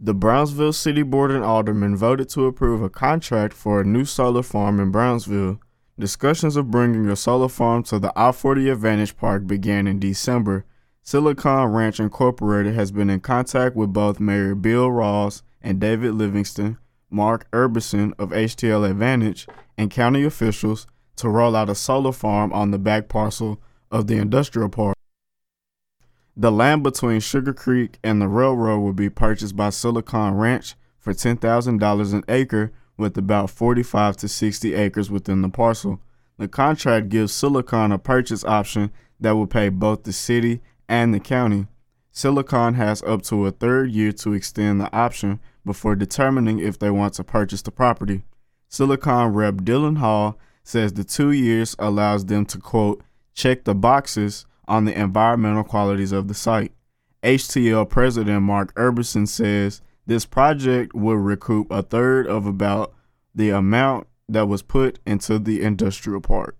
The Brownsville City Board and Aldermen voted to approve a contract for a new solar farm in Brownsville. Discussions of bringing a solar farm to the I 40 Advantage Park began in December. Silicon Ranch Incorporated has been in contact with both Mayor Bill Rawls and David Livingston, Mark Urbison of HTL Advantage, and county officials to roll out a solar farm on the back parcel of the industrial park. The land between Sugar Creek and the railroad will be purchased by Silicon Ranch for $10,000 an acre with about 45 to 60 acres within the parcel. The contract gives Silicon a purchase option that will pay both the city and the county. Silicon has up to a third year to extend the option before determining if they want to purchase the property. Silicon Rep Dylan Hall says the two years allows them to quote check the boxes on the environmental qualities of the site. HTL President Mark Urbison says this project will recoup a third of about the amount that was put into the industrial park.